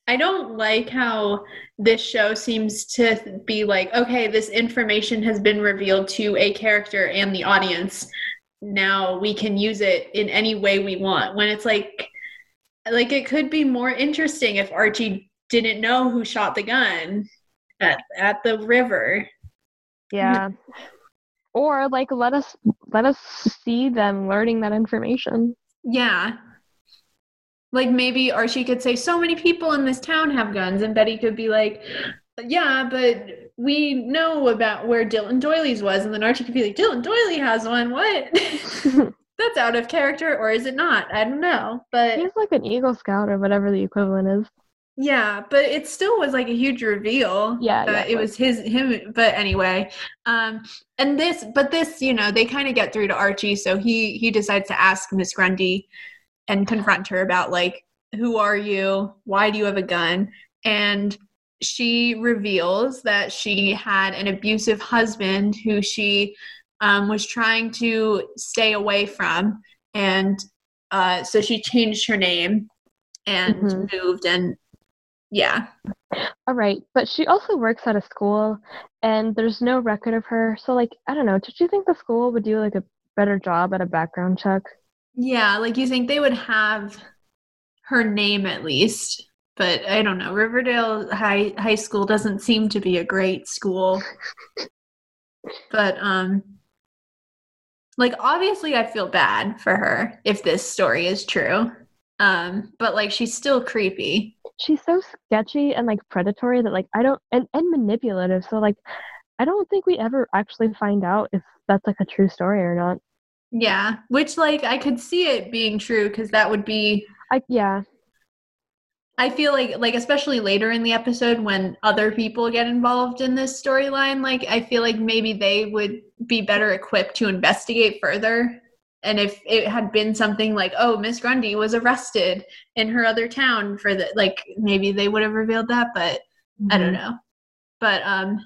I don't like how this show seems to be like, okay, this information has been revealed to a character and the audience. Now we can use it in any way we want. When it's like, like it could be more interesting if Archie didn't know who shot the gun at at the river. Yeah. or like let us let us see them learning that information. Yeah. Like maybe Archie could say, so many people in this town have guns, and Betty could be like, yeah, but we know about where Dilton Doiley's was, and then Archie could be like, Dilton Doiley has one. What? That's out of character, or is it not? I don't know. But He's like an Eagle Scout or whatever the equivalent is. Yeah, but it still was like a huge reveal. Yeah, that yeah, it was his him. But anyway, um, and this, but this, you know, they kind of get through to Archie, so he he decides to ask Miss Grundy and confront her about like, who are you? Why do you have a gun? And she reveals that she had an abusive husband who she um, was trying to stay away from, and uh, so she changed her name and Mhm. moved and yeah. All right, but she also works at a school, and there's no record of her. So, like, I don't know. Did you think the school would do like a better job at a background check? Yeah, like you think they would have her name at least. But I don't know. Riverdale High High School doesn't seem to be a great school. but um like obviously I feel bad for her if this story is true. Um but like she's still creepy. She's so sketchy and like predatory that like I don't and and manipulative. So like, I don't think we ever actually find out if that's like a true story or not. Yeah, which like I could see it being true cuz that would be I yeah. I feel like like especially later in the episode when other people get involved in this storyline, like I feel like maybe they would be better equipped to investigate further. And if it had been something like, oh, Miss Grundy was arrested in her other town for the like maybe they would have revealed that, but I don't Mhm. know. But um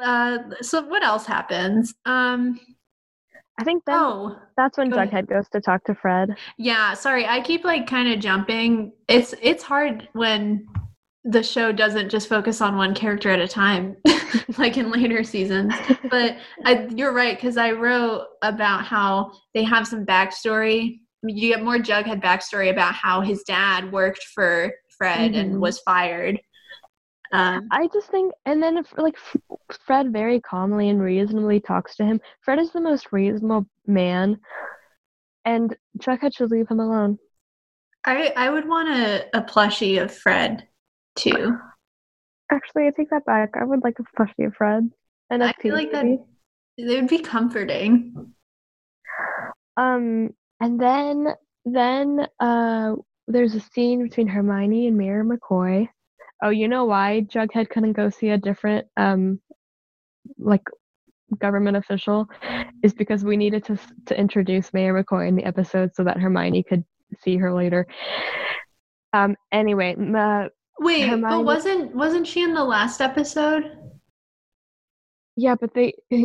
uh so what else happens? Um I think oh that's when. Jughead goes to talk to Fred. Yeah, sorry. I keep like kind of jumping. It's it's hard when the show doesn't just focus on one character at a time like in later seasons. But I, you're right cuz I wrote about how they have some backstory. You get more Jughead backstory about how his dad worked for Fred and Mhm. was fired. Um I just think, and then if like F- Fred very calmly and reasonably talks to him. Fred is the most reasonable man, and Chuck Jughead should leave him alone. I I would want a, a plushie of Fred too. Actually, I take that back. I would like a plushie of Fred. An I feel like that they would be comforting. Um, and then then uh, there's a scene between Hermione and Mayor McCoy. Oh, you know why Jughead couldn't go see a different um, like government official is because we needed to to introduce Mayor McCoy in the episode so that Hermione could see her later. Um. Anyway, uh, Wait, but wasn't wasn't she in the last episode? yeah, but they.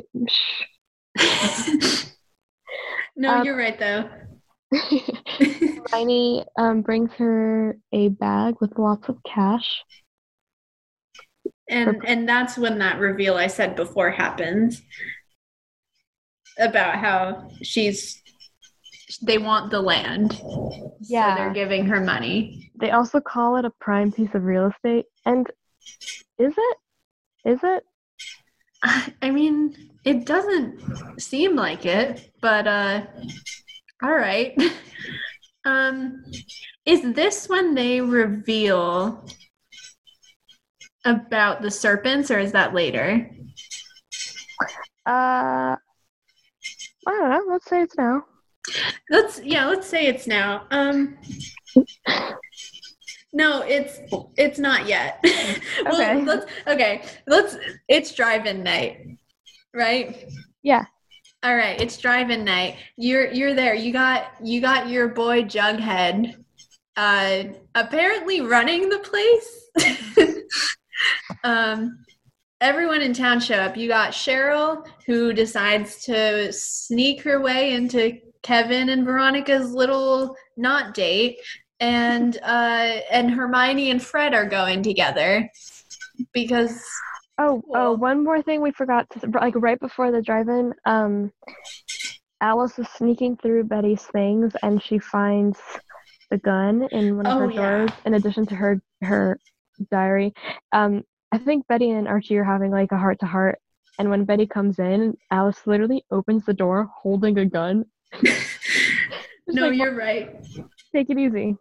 no, Um, you're right though. Hermione um, brings her a bag with lots of cash. and and that's when that reveal I said before happens about how she's they want the land. So Yeah. they're giving her money. They also call it a prime piece of real estate. And is it? Is it? I mean, it doesn't seem like it, but uh all right. Um is this when they reveal about the serpents or is that later? Uh, I don't know. Let's say it's now. Let's yeah, let's say it's now. Um No, it's it's not yet. well, Okay. let's okay. Let's it's drive-in night. Right? Yeah. All right, it's drive-in night. You're you're there. You got you got your boy Jughead uh apparently running the place. um everyone in town show up. You got Cheryl who decides to sneak her way into Kevin and Veronica's little not date and uh and Hermione and Fred are going together because Oh, oh, one more thing we forgot to like right before the drive-in. Um, Alice is sneaking through Betty's things, and she finds the gun in one of Oh, her yeah. drawers. In addition to her her diary, um, I think Betty and Archie are having like a heart-to-heart. And when Betty comes in, Alice literally opens the door holding a gun. No, like, you're right. take it easy.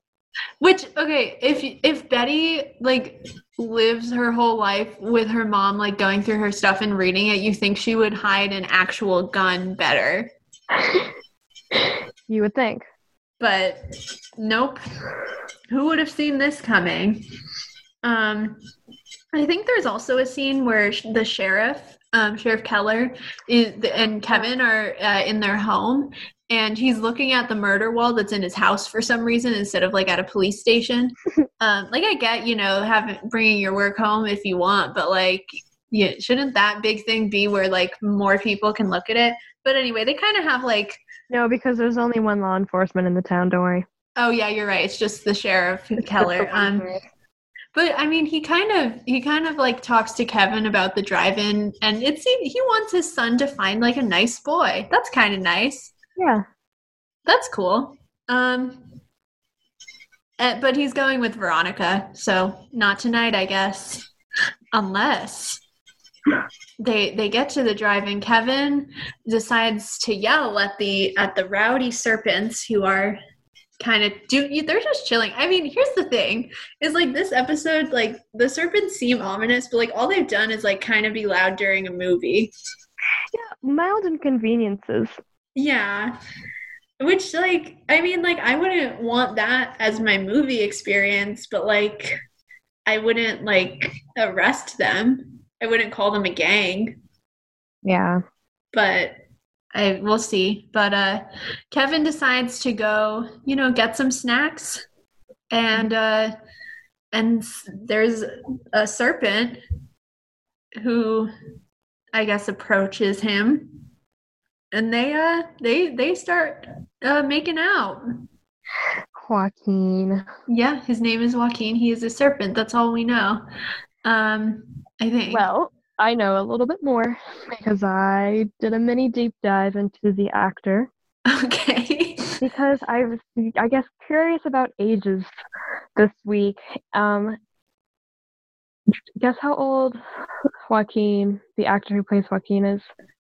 Which okay, if if Betty like lives her whole life with her mom like going through her stuff and reading it, you think she would hide an actual gun better. You would think. But nope. Who would have seen this coming? Um I think there's also a scene where sh- the sheriff, um, Sheriff Keller, is and Kevin are uh, in their home, and he's looking at the murder wall that's in his house for some reason instead of like at a police station. um, like I get, you know, having bringing your work home if you want, but like, yeah, shouldn't that big thing be where like more people can look at it? But anyway, they kind of have like No, because there's only one law enforcement in the town. Don't worry. Oh yeah, you're right. It's just the sheriff Keller. Um, but I mean, he kind of he kind of like talks to Kevin about the drive-in, and it seems he wants his son to find like a nice boy. That's kind of nice. Yeah. That's cool. Um, eh, but he's going with Veronica, so not tonight, I guess, unless they they get to the drive-in. Kevin decides to yell at the at the rowdy serpents who are kind of do they're just chilling i mean here's the thing is like this episode like the serpents seem ominous but like all they've done is like kind of be loud during a movie Yeah, mild inconveniences. Yeah. Which like i mean like i wouldn't want that as my movie experience but like i wouldn't like arrest them. I wouldn't call them a gang. Yeah. but I we'll see. But uh Kevin decides to go, you know, get some snacks. And uh and there's a serpent who I guess approaches him and they uh they they start uh making out. Joaquin. Yeah, his name is Joaquin. He is a serpent. That's all we know. Um I think. Well, I know a little bit more because I did a mini deep dive into the actor okay. because I was, I guess, curious about ages this week. Um, guess how old Joaquin, the actor who plays Joaquin, is?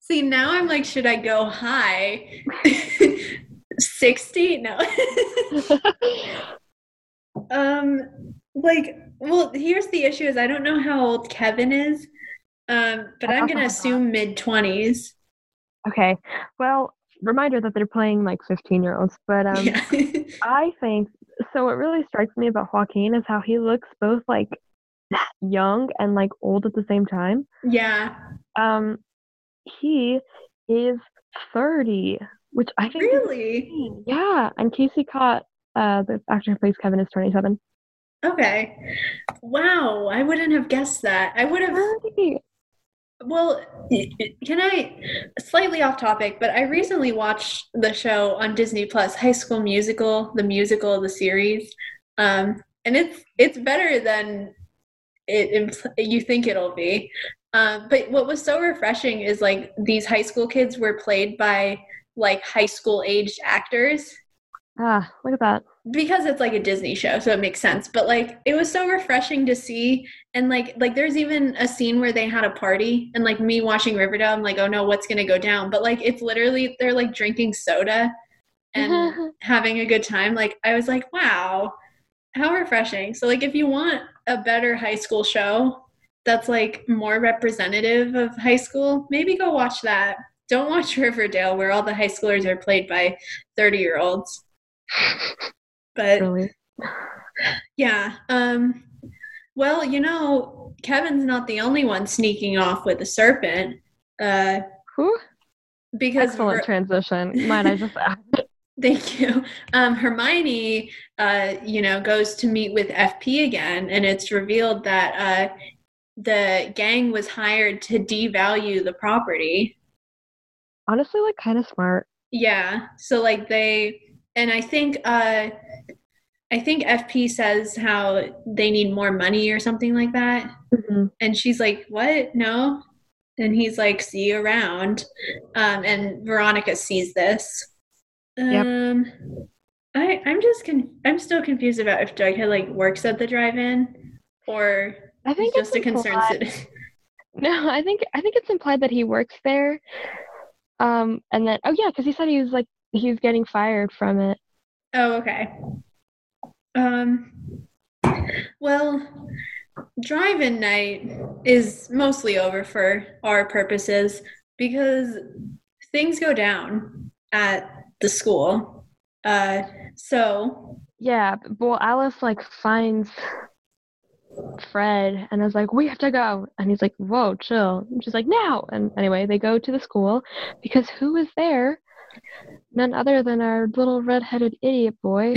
See, now I'm like, should I go high? 60? No. um, like, well, here's the issue is I don't know how old Kevin is. Um, but I'm gonna assume mid twenties. okay. Well, reminder that they're playing like 15 year olds, but um, yeah. I think so. What really strikes me about Joaquin is how he looks both like young and like old at the same time. yeah. Um, he is 30, which I think Really? yeah. And Casey Cott, uh, the actor who plays Kevin, is 27. Okay. Wow, I wouldn't have guessed that. I would have 30. Well, can I slightly off topic, but I recently watched the show on Disney Plus, High School Musical, the musical, the series, um, and it's it's better than it impl- you think it'll be. Um, but what was so refreshing is like these high school kids were played by like high school aged actors Ah, what about? because it's like a Disney show, so it makes sense. But like it was so refreshing to see and like like there's even a scene where they had a party and like me watching Riverdale, I'm like, oh no, what's gonna go down? But like it's literally they're like drinking soda and having a good time. Like I was like, wow, how refreshing. So like if you want a better high school show that's like more representative of high school, maybe go watch that. Don't watch Riverdale where all the high schoolers are played by 30 year olds. But really. yeah. Um well, you know, Kevin's not the only one sneaking off with a serpent. Uh Whew. because Excellent Ver- transition. Might I just add? Thank you. Um, Hermione, uh, you know, goes to meet with FP again, and it's revealed that uh, the gang was hired to devalue the property. Honestly, like kind of smart. Yeah. So like they, and I think, uh, I think FP says how they need more money or something like that, Mhm. and she's like, "What? No." And he's like, "See you around." Um, and Veronica sees this. Yep. Um, I I'm just con- I'm still confused about if Jughead like works at the drive-in or I think just a concerned citizen. No, I think I think it's implied that he works there. Um, and then oh yeah, because he said he was like he was getting fired from it. Oh, okay. Um, well, drive-in night is mostly over for our purposes because things go down at the school. Uh, so Yeah, well, Alice like finds Fred and I was like, "We have to go," and he's like, "Whoa, chill." And she's like, "Now!" And anyway, they go to the school because who is there? None other than our little red-headed idiot boy,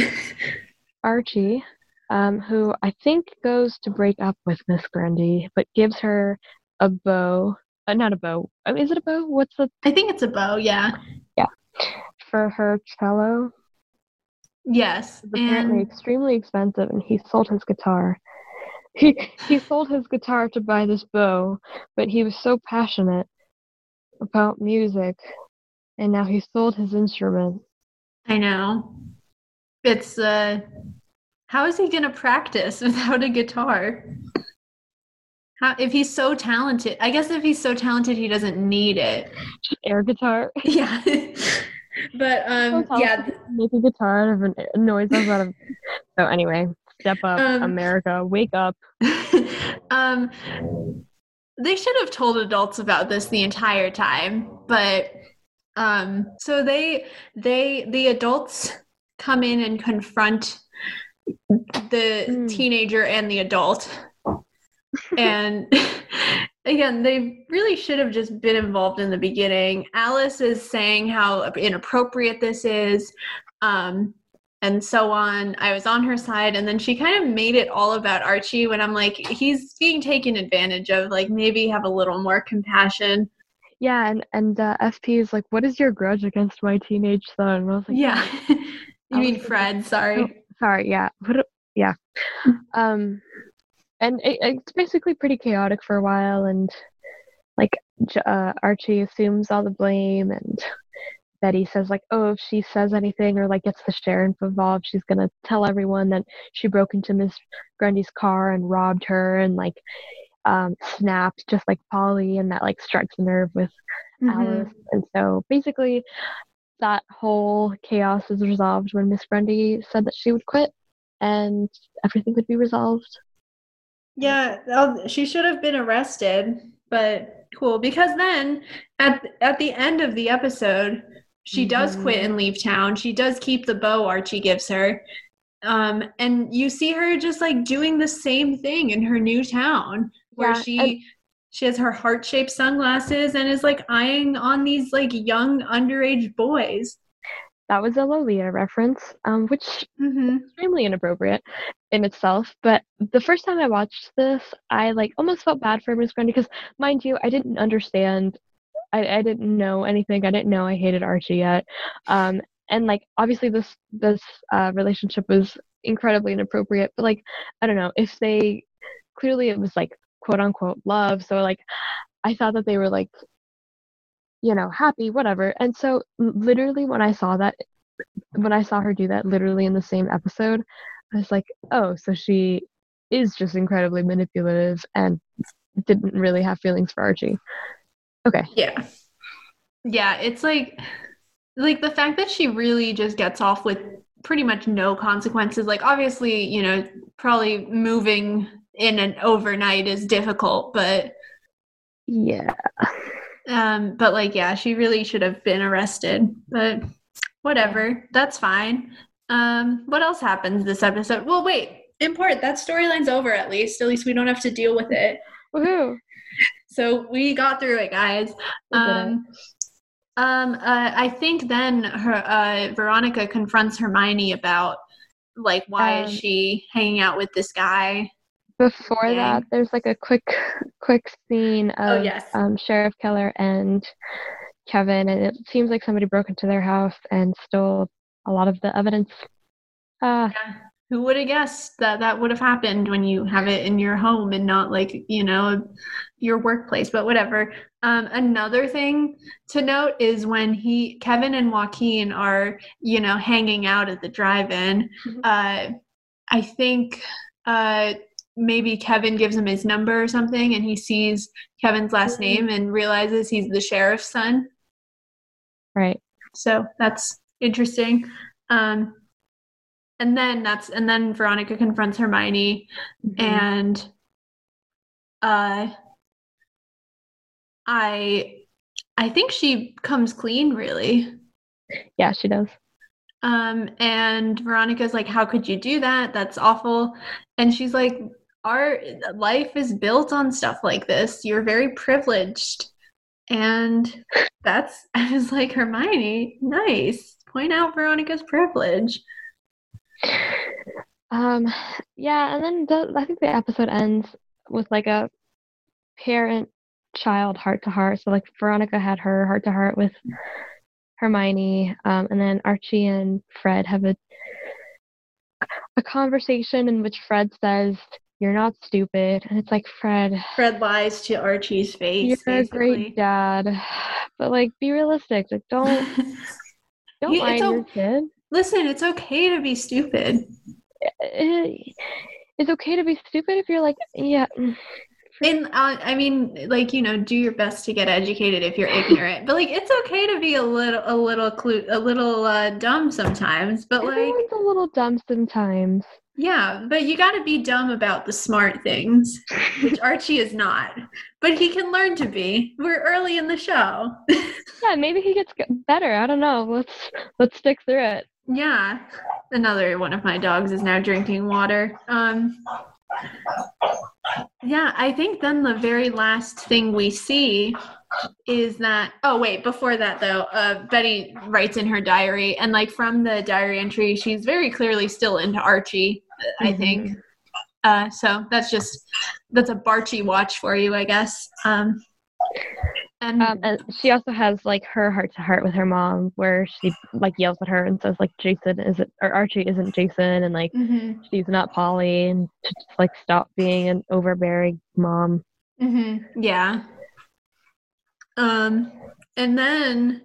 Archie, um, who I think goes to break up with Miss Grundy, but gives her a bow. Uh, not a bow. Uh, is it a bow? What's the I think it's a bow. Yeah. Yeah. for her cello? Yes. It's apparently And extremely expensive, and he sold his guitar. He he sold his guitar to buy this bow, but he was so passionate about music, and now he sold his instrument. I know. It's uh how is he gonna practice without a guitar? How if he's so talented I guess if he's so talented he doesn't need it. Air guitar. Yeah. but um So yeah, make a guitar out of a noise out of. So anyway, step up, Um, America, wake up. um they should have told adults about this the entire time but um so they they the adults come in and confront the Mm. teenager and the adult and again they really should have just been involved in the beginning alice is saying how inappropriate this is um and so on. I was on her side, and then she kind of made it all about Archie when I'm like, he's being taken advantage of. Like, maybe have a little more compassion. Yeah, and and uh, FP is like, "What is your grudge against my teenage son?" And I was like, Yeah. you mean Fred? Sorry. sorry yeah what yeah um and it, it's basically pretty chaotic for a while and like uh, archie assumes all the blame and betty says like oh if she says anything or like gets the sheriff involved she's gonna tell everyone that she broke into miss grundy's car and robbed her and like um snapped just like polly and that like strikes a nerve with Mhm. Alice. And so basically, that whole chaos is resolved when Miss Grundy said that she would quit and everything would be resolved. Yeah, she should have been arrested, but cool because then at at the end of the episode, she does quit and leave town. She does keep the bow Archie gives her. Um, and you see her just like doing the same thing in her new town where Yeah, she and- she has her heart-shaped sunglasses and is like eyeing on these like young underage boys. That was a Lolita reference, um, which Mm-hmm. is extremely inappropriate in itself. But the first time I watched this, I like almost felt bad for Miss Grundy because, mind you, I didn't understand. I, I didn't know anything. I didn't know I hated Archie yet. Um, and like obviously this this uh, relationship was incredibly inappropriate. But like I don't know if they clearly it was like quote unquote love. So like I thought that they were like you know happy whatever. And so literally when I saw that when I saw her do that literally in the same episode, I was like, oh, so she is just incredibly manipulative and didn't really have feelings for Archie. Okay. Yeah. Yeah, it's like like the fact that she really just gets off with pretty much no consequences. Like obviously, you know, probably moving in and overnight is difficult, but Yeah. um but like yeah, she really should have been arrested. But whatever. That's fine. Um what else happens this episode? Well, wait. Import that storyline's over at least. At least we don't have to deal with it. Woohoo. So we got through it, guys. Um, um, uh, I think then her uh, Veronica confronts Hermione about like why is Um, she hanging out with this guy? Before that, there's like a quick, quick scene of Oh, yes. um, Sheriff Keller and Kevin, and it seems like somebody broke into their house and stole a lot of the evidence. Uh, Who would have guessed that that would have happened when you have it in your home and not like you know your workplace? But whatever. Um, another thing to note is when he Kevin and Joaquin are you know hanging out at the drive-in. Mhm. Uh, I think uh, maybe Kevin gives him his number or something, and he sees Kevin's last Mhm. name and realizes he's the sheriff's son. right. So that's interesting. Um, and then that's and then Veronica confronts Hermione, Mhm. and uh, I I think she comes clean, really. yeah, she does. Um, and Veronica's like, How could you do that? That's awful. And she's like, Our life is built on stuff like this. You're very privileged. And that's, I was like, Hermione, nice. Point out Veronica's privilege. Um, yeah, and then the, I think the episode ends with like a parent child heart to heart. So like Veronica had her heart to heart with Hermione, um, and then Archie and Fred have a a conversation in which Fred says, "You're not stupid," and it's like Fred. Fred lies to Archie's face. You're basically. a great dad, but like, be realistic. Like, don't don't You- lie to your kid. Listen, it's okay to be stupid. It's okay to be stupid if you're like, yeah, And uh, I mean, like you know, do your best to get educated if you're ignorant. But like, it's okay to be a little, a little, clue, a little uh, dumb sometimes. But like, a little dumb sometimes. yeah, but you got to be dumb about the smart things, which Archie is not. But he can learn to be. We're early in the show. Yeah, maybe he gets better. I don't know. Let's let's stick through it. Yeah, another one of my dogs is now drinking water. Um, yeah, I think then the very last thing we see is that oh wait before that though uh betty writes in her diary and like from the diary entry she's very clearly still into archie i think. Uh so that's just that's a barchie watch for you i guess. Um and Um, and she also has like her heart to heart with her mom, where she like yells at her and says like Jason isn't or Archie isn't Jason, and like Mhm, she's not Polly, and to just like stop being an overbearing mom. mhm, yeah. Um and then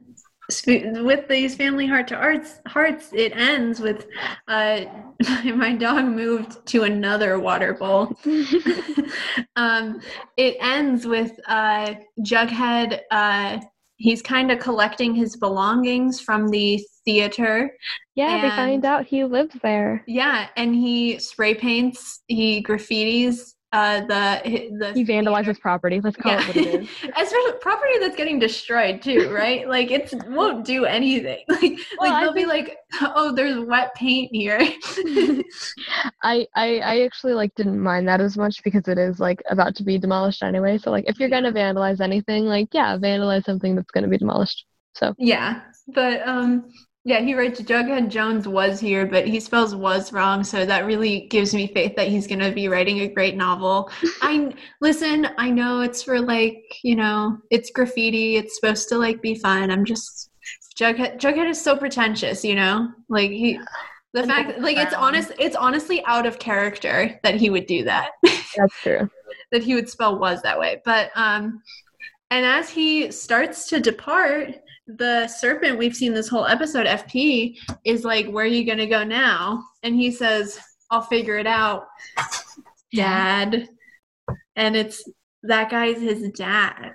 with these family heart to hearts hearts it ends with uh my dog moved to another water bowl um, it ends with uh, Jughead. Uh, he's kind of collecting his belongings from the theater. yeah, they find out he lives there. Yeah, and he spray paints, he graffitis uh, the the He vandalizes property. Let's call it what it is. Especially property that's getting destroyed too, right? Like it won't do anything. Like Well, like they'll be like, oh, there's wet paint here. I, I I actually like didn't mind that as much because it is like about to be demolished anyway. So like if you're gonna vandalize anything, like yeah, vandalize something that's gonna be demolished. So Yeah, but um, yeah, he writes Jughead Jones was here, but he spells was wrong, so that really gives me faith that he's gonna be writing a great novel. I listen. I know it's for like you know, it's graffiti. It's supposed to like be fun. I'm just Jughead. Jughead is so pretentious, you know, like he. The And fact, like, it's honest, it's honestly out of character that he would do that. that's true. that he would spell was that way. But um and as he starts to depart, the serpent we've seen this whole episode, FP, is like, Where are you gonna go now? And he says, I'll figure it out, Dad. And it's that guy's his dad.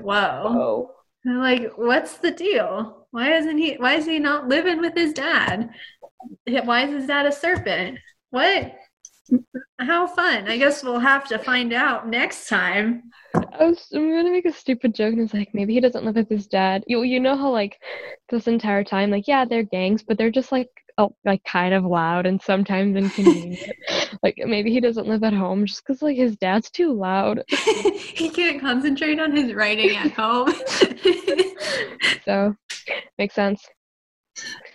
Whoa. And like, what's the deal? Why isn't he why is he not living with his dad? Why is his dad a serpent? What? How fun. I guess we'll have to find out next time. I was, I'm gonna make a stupid joke and it's like maybe he doesn't live with his dad. You you know how like this entire time like yeah they're gangs but they're just like oh like kind of loud and sometimes inconvenient. like maybe he doesn't live at home just because like his dad's too loud. he can't concentrate on his writing at home. So makes sense.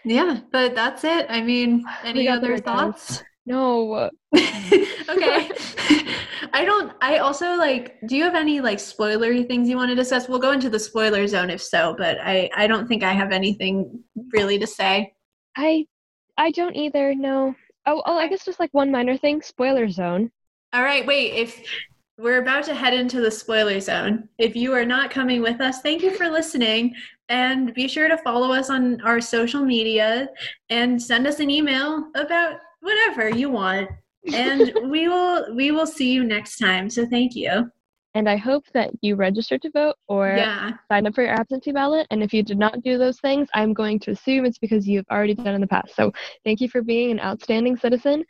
yeah, but that's it. I mean, any other thoughts? No, okay. I don't I also like do you have any like spoilery things you want to discuss? We'll go into the spoiler zone if so, but I I don't think I have anything really to say. I I don't either. No. Oh, oh, I guess just like one minor thing. Spoiler zone. All right, wait, if we're about to head into the spoiler zone. If you are not coming with us, thank you for listening and be sure to follow us on our social media and send us an email about whatever you want. And we will we will see you next time. So thank you. And I hope that you registered to vote or Yeah. signed up for your absentee ballot. And if you did not do those things, I'm going to assume it's because you've already done in the past. So thank you for being an outstanding citizen.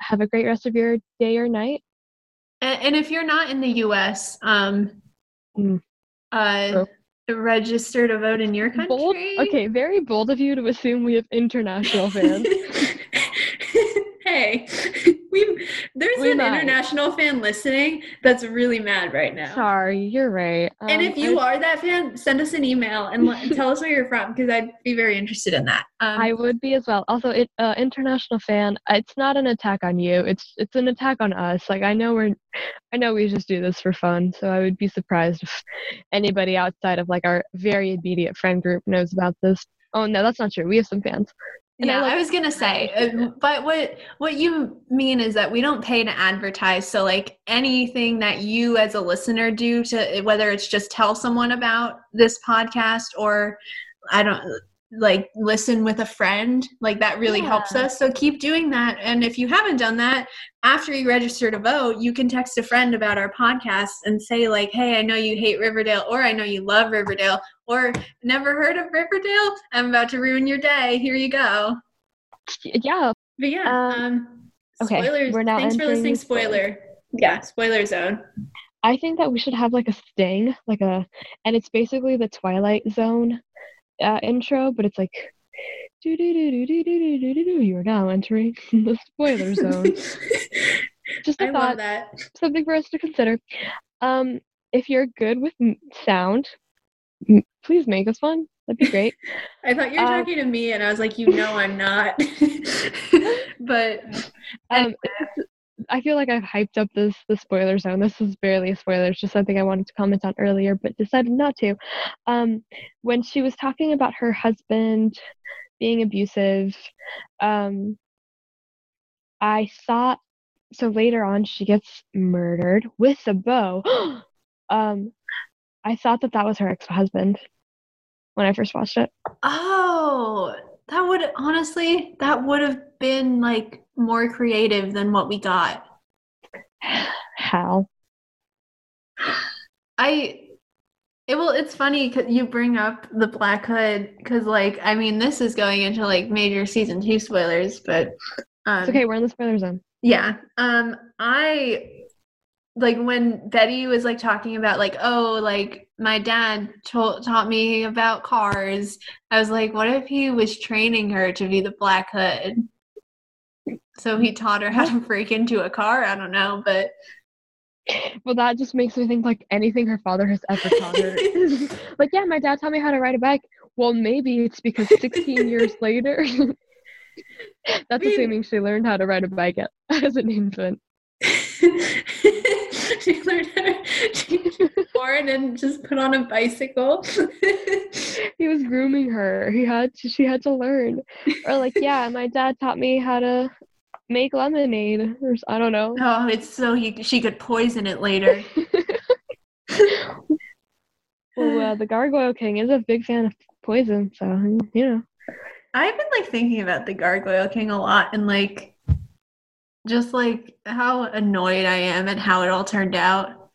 Have a great rest of your day or night. And, and if you're not in the US, um Mm. uh register to vote in your country. Bold. Okay, very bold of you to assume we have international fans. Hey, we there's We an might. international fan listening that's really mad right now. Sorry, you're right. and Um, if you I, are that fan, send us an email and let, tell us where you're from because I'd be very interested in that. Um, I would be as well. Also, it uh, international fan. It's not an attack on you. It's it's an attack on us. Like I know we're, I know we just do this for fun. So I would be surprised if anybody outside of like our very immediate friend group knows about this. Oh no, that's not true. We have some fans. And I yeah, like- I was gonna say, uh, but what what you mean is that we don't pay to advertise. So, like anything that you as a listener do to whether it's just tell someone about this podcast or I don't like listen with a friend, like that really helps us. So keep doing that. And if you haven't done that, after you register to vote, you can text a friend about our podcast and say like, "Hey, I know you hate Riverdale, or I know you love Riverdale, or never heard of Riverdale. I'm about to ruin your day. Here you go." yeah. But yeah, Um, um, okay, spoilers. we're now Thanks for listening. Spoiler. Yeah, spoiler zone. I think that we should have like a sting, like a, and it's basically the Twilight Zone uh, intro, but it's like you're now entering the spoiler zone. Just a I thought, something for us to consider. Um, if you're good with m- sound, m- please make us one. That'd be great. I thought you were uh, talking to me, and I was like, you know, I'm not. but um, I feel like I've hyped up this the spoiler zone. This is barely a spoiler. It's just something I wanted to comment on earlier, but decided not to. Um, when she was talking about her husband being abusive, um, I thought so. Later on, she gets murdered with a bow. um, I thought that that was her ex-husband when I first watched it. oh, that would honestly, that would have been like more creative than what we got. How? I it well it's funny cuz you bring up the Black Hood cuz like I mean this is going into like major season 2 spoilers but um It's okay. We're in the spoiler zone. yeah um I like when Betty was like talking about like oh like my dad told taught me about cars I was like what if he was training her to be the Black Hood so he taught her how to break into a car I don't know but Well, that just makes me think like anything her father has ever taught her. like, yeah, my dad taught me how to ride a bike. Well, maybe it's because 16 years later. That's mean- assuming she learned how to ride a bike at, as an infant. she learned how to she was born and just put on a bicycle. He was grooming her. He had to, she had to learn. Or like, yeah, my dad taught me how to make lemonade. Or I don't know. oh, it's so he, she could poison it later. Well, uh, the Gargoyle King is a big fan of poison, so you know. I've been like thinking about the Gargoyle King a lot and like just like how annoyed I am at how it all turned out.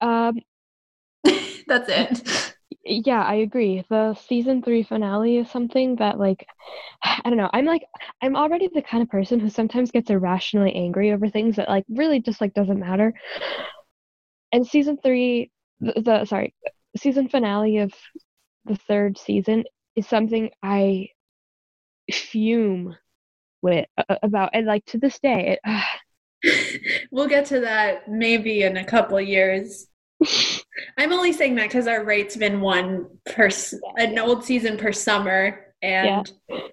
Um, That's it. Yeah, I agree. The season three finale is something that, like, I don't know. I'm like, I'm already the kind of person who sometimes gets irrationally angry over things that, like, really just like doesn't matter. And season three, the, the sorry, season finale of the third season is something I fume with a- about, and like to this day, it, we'll get to that maybe in a couple years. I'm only saying that because our rate's been one per an old season per summer, and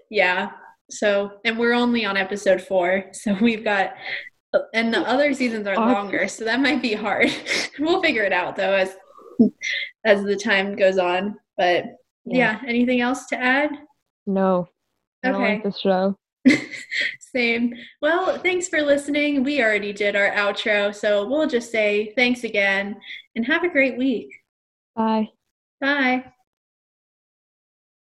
yeah. so and we're only on episode four, so we've got and the other seasons are longer, so that might be hard. we'll figure it out though as as the time goes on. But yeah, anything else to add? no, I don't like Okay. this show. Same. Well, thanks for listening. We already did our outro, so we'll just say thanks again and have a great week. Bye. Bye.